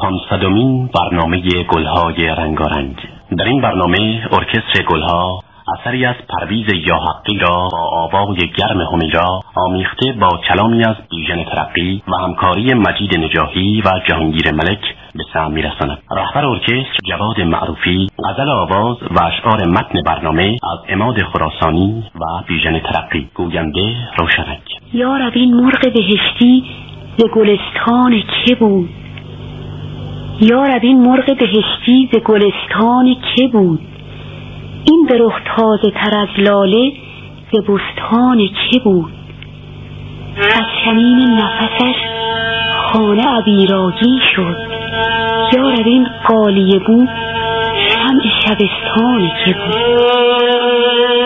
پانصدمین برنامه گلهای رنگارنگ. در این برنامه ارکستر گلها اثری از پرویز یاحقی را با آوای گرم همیرا آمیخته با کلامی از بیژن ترقی و همکاری مجید نجاهی و جهانگیر ملک به سهم میرساند. رهبر ارکستر جواد معروفی غزل آواز و اشعار متن برنامه از اماد خراسانی و بیژن ترقی. گوینده روشنک. یا این مرغ بهشتی ز گلستان که بود؟ یا این مرغ بهشتی ز گلستان که بود؟ این به تازه تر از لاله ز بستان که بود؟ از چنین نفسش خانه عبیراگی شد. یا این قالیه بود شمع شبستان که بود.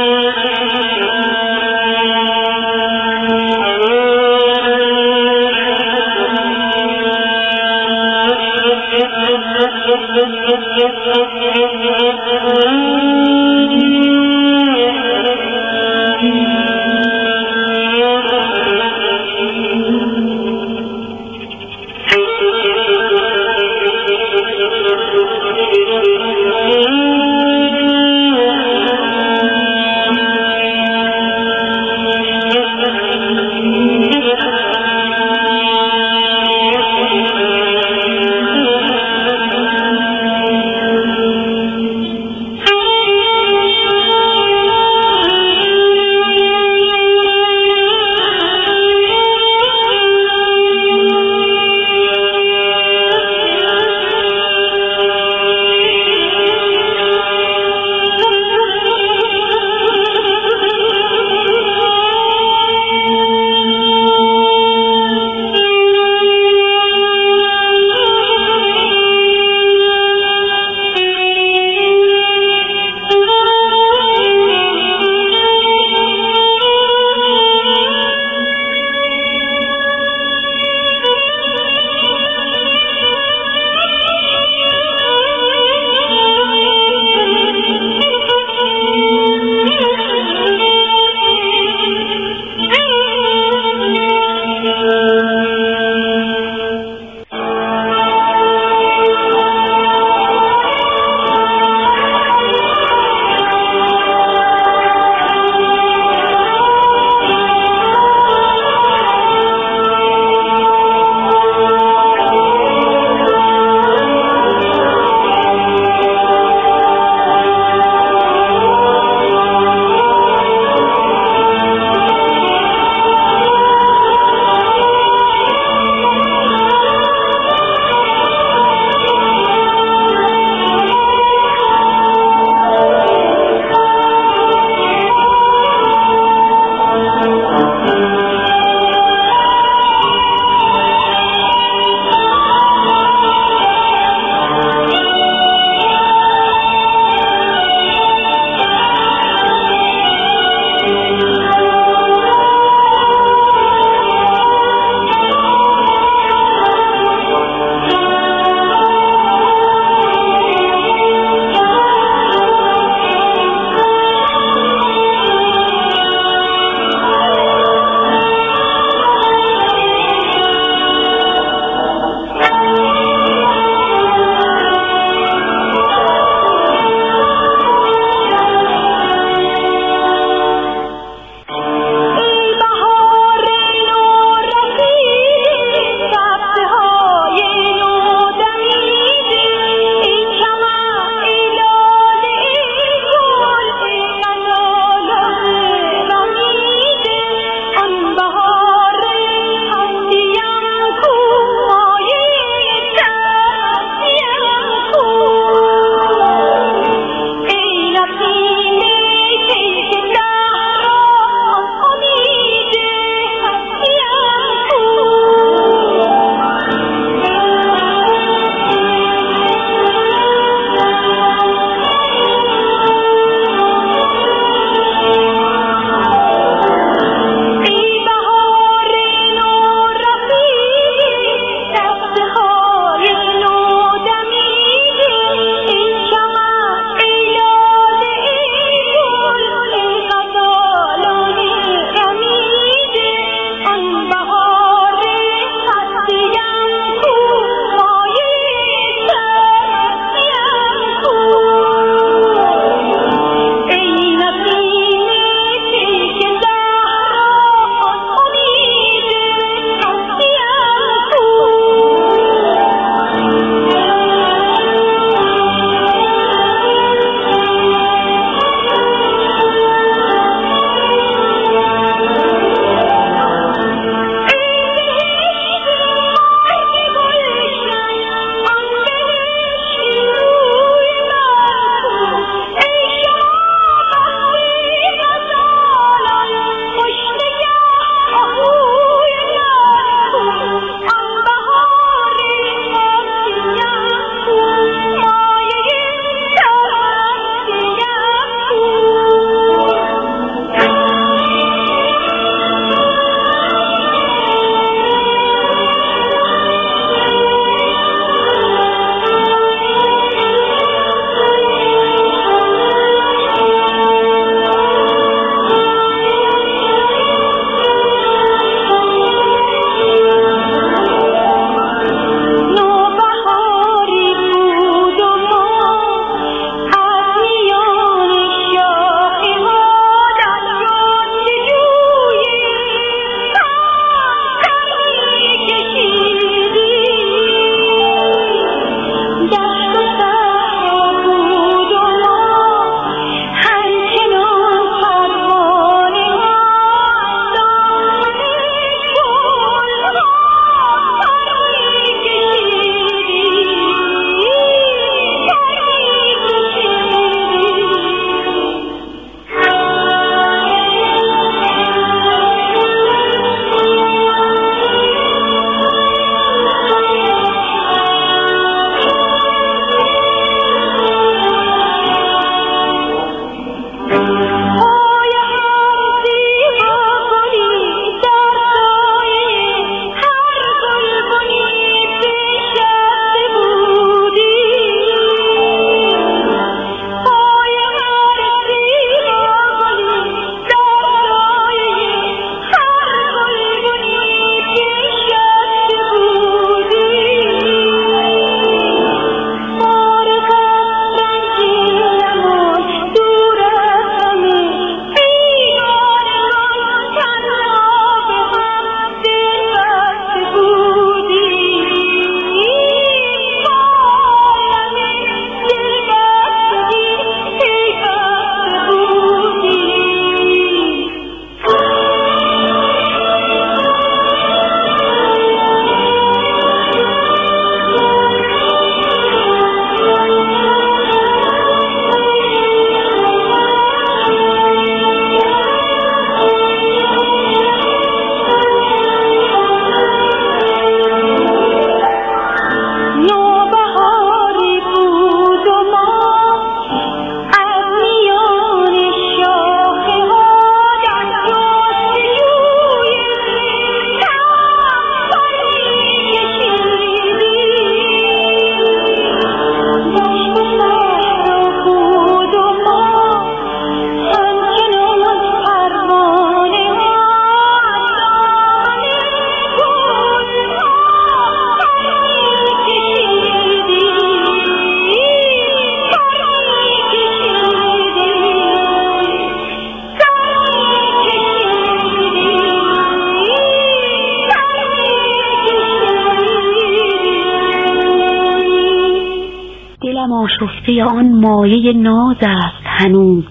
آشفته آن مایه ناز است هنوز.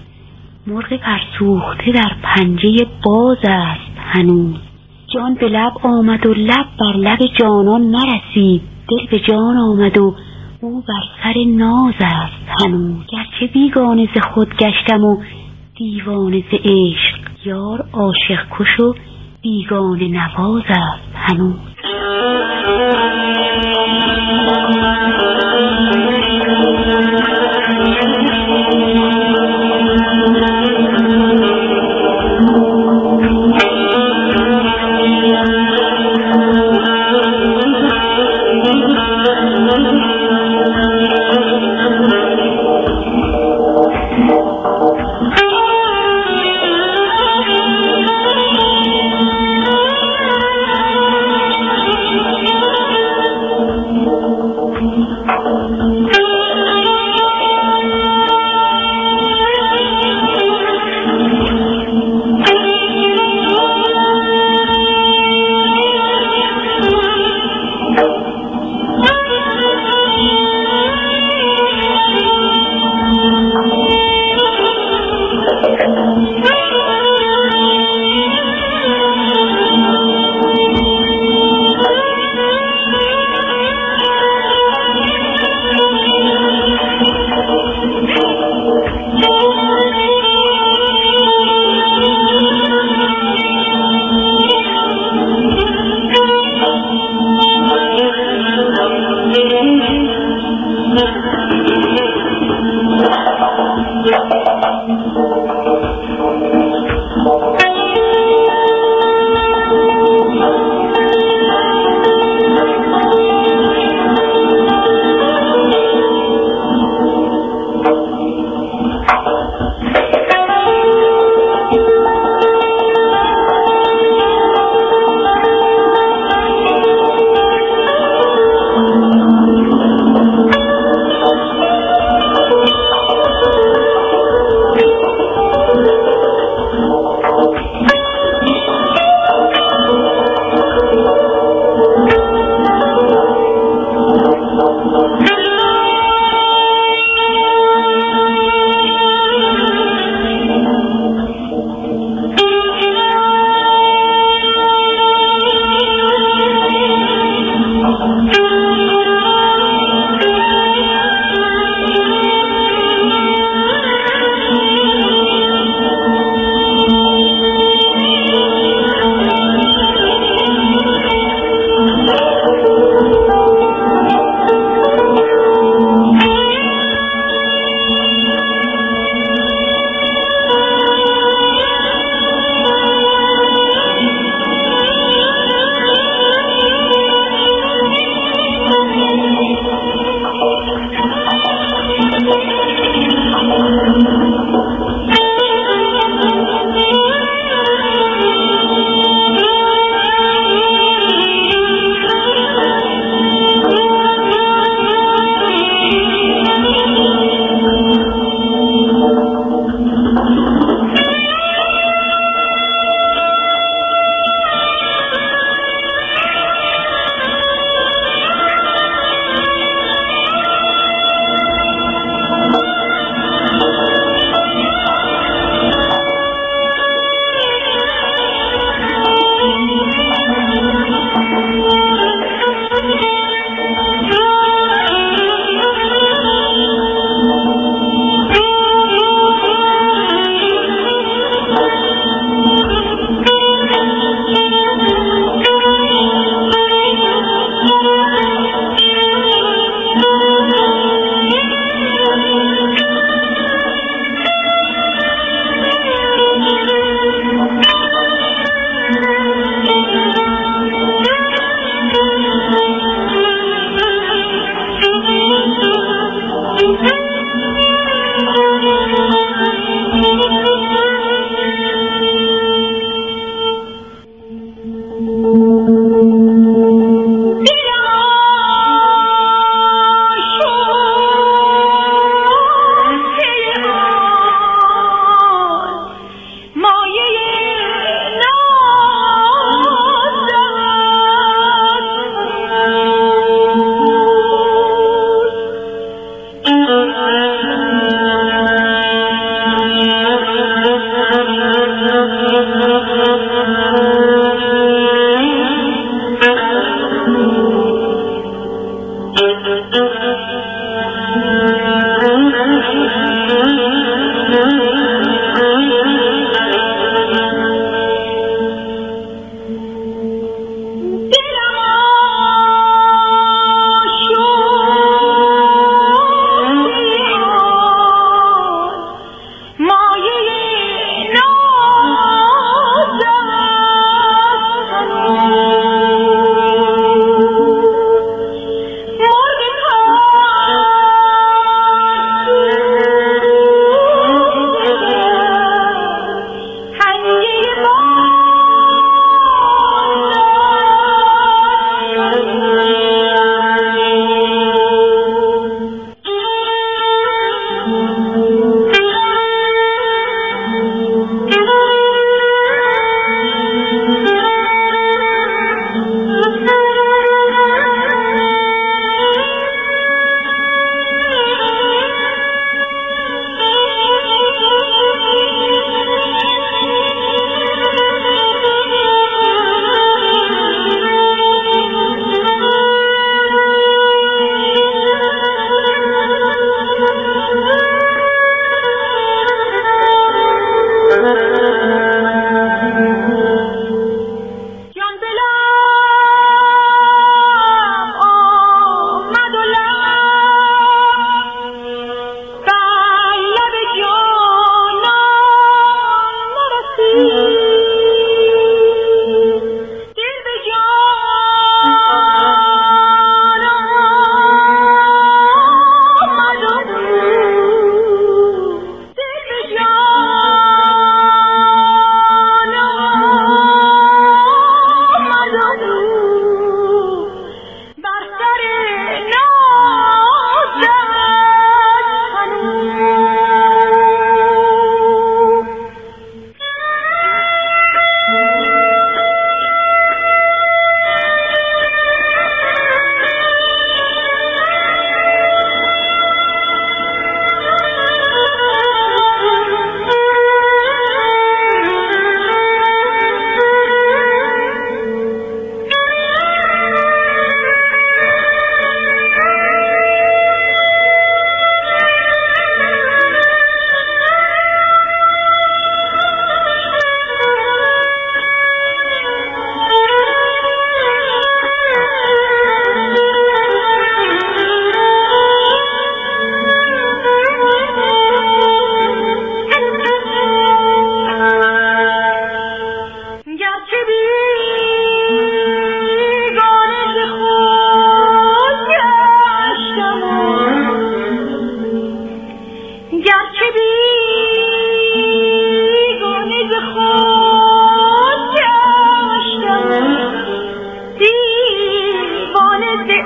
مرغ پرسوخته در پنجه باز است هنوز. جان به لب آمد و لب بر لب جانان نرسید. دل به جان آمد و او بر سر ناز است هنوز. گرچه بیگانه ز خود گشتم و دیوانه ز عشق یار عاشق کش و بیگانه نواز است هنوز.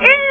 in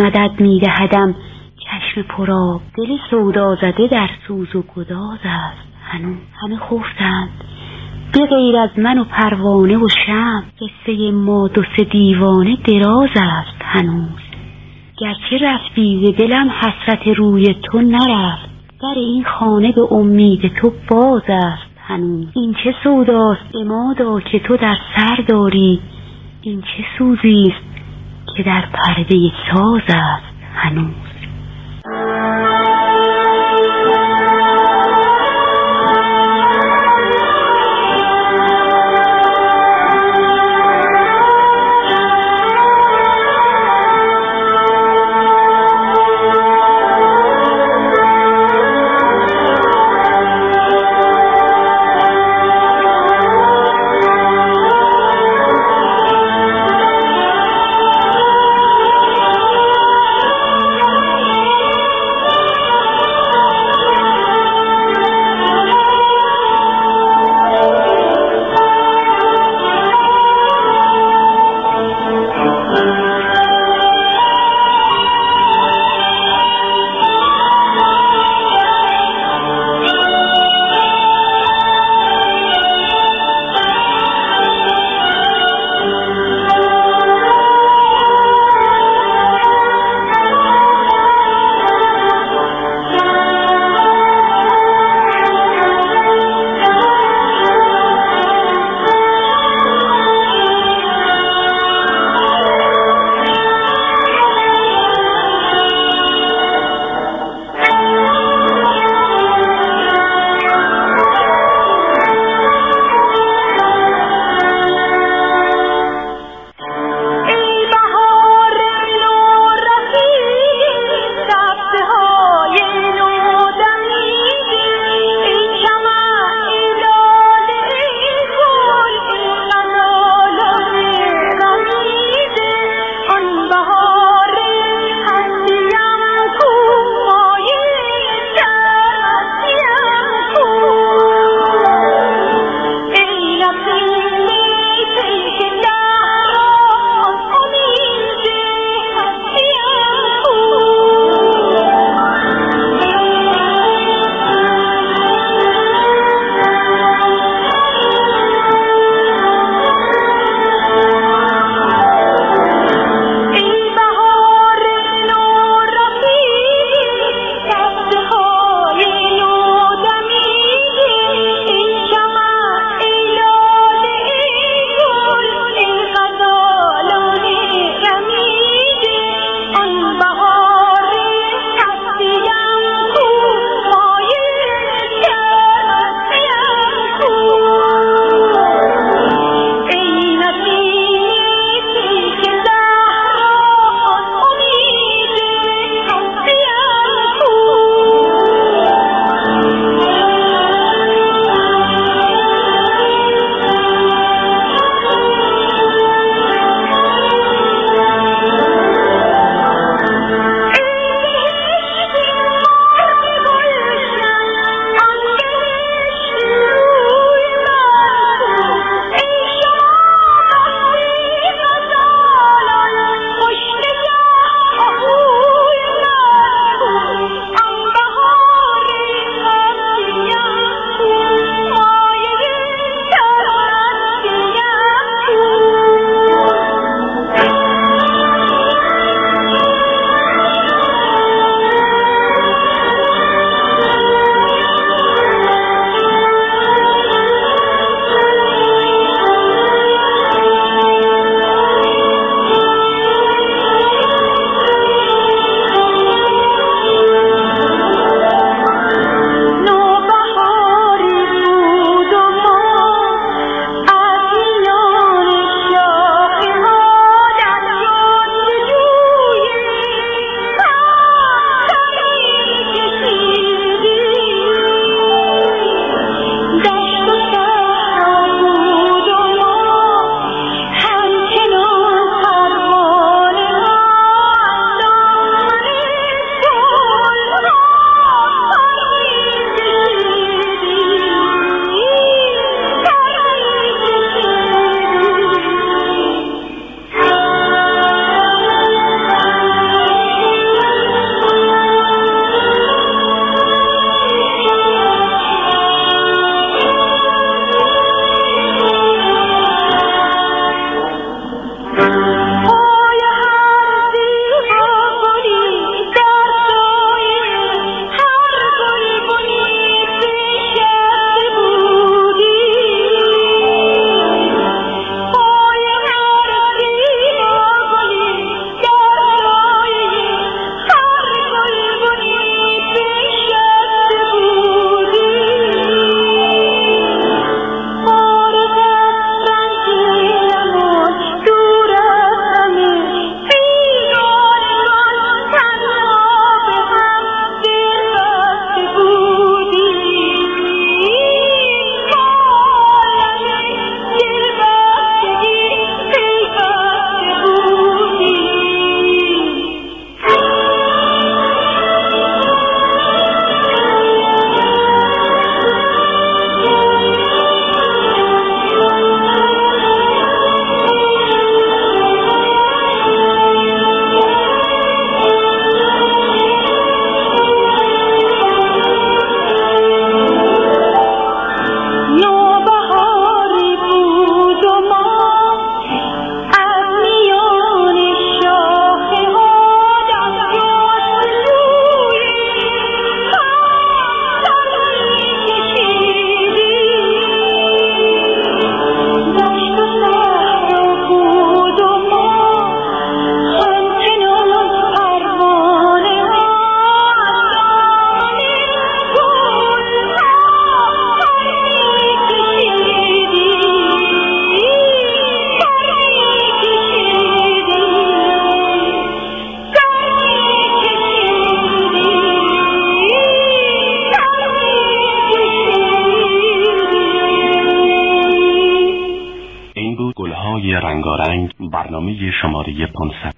مدد میدهدم. چشم پراب دل سودا زده در سوز و گداز است. هنوز همه خفتند. به غیر از من و پروانه و شم قصه ما دو سه دیوانه دراز است هنوز. گرچه رفتی ز دلم حسرت روی تو نرفت در این خانه به امید تو باز است هنوز. این چه سوداست امادا که تو در سر داری. این چه سوزیست که در پرده ساز است هنوز.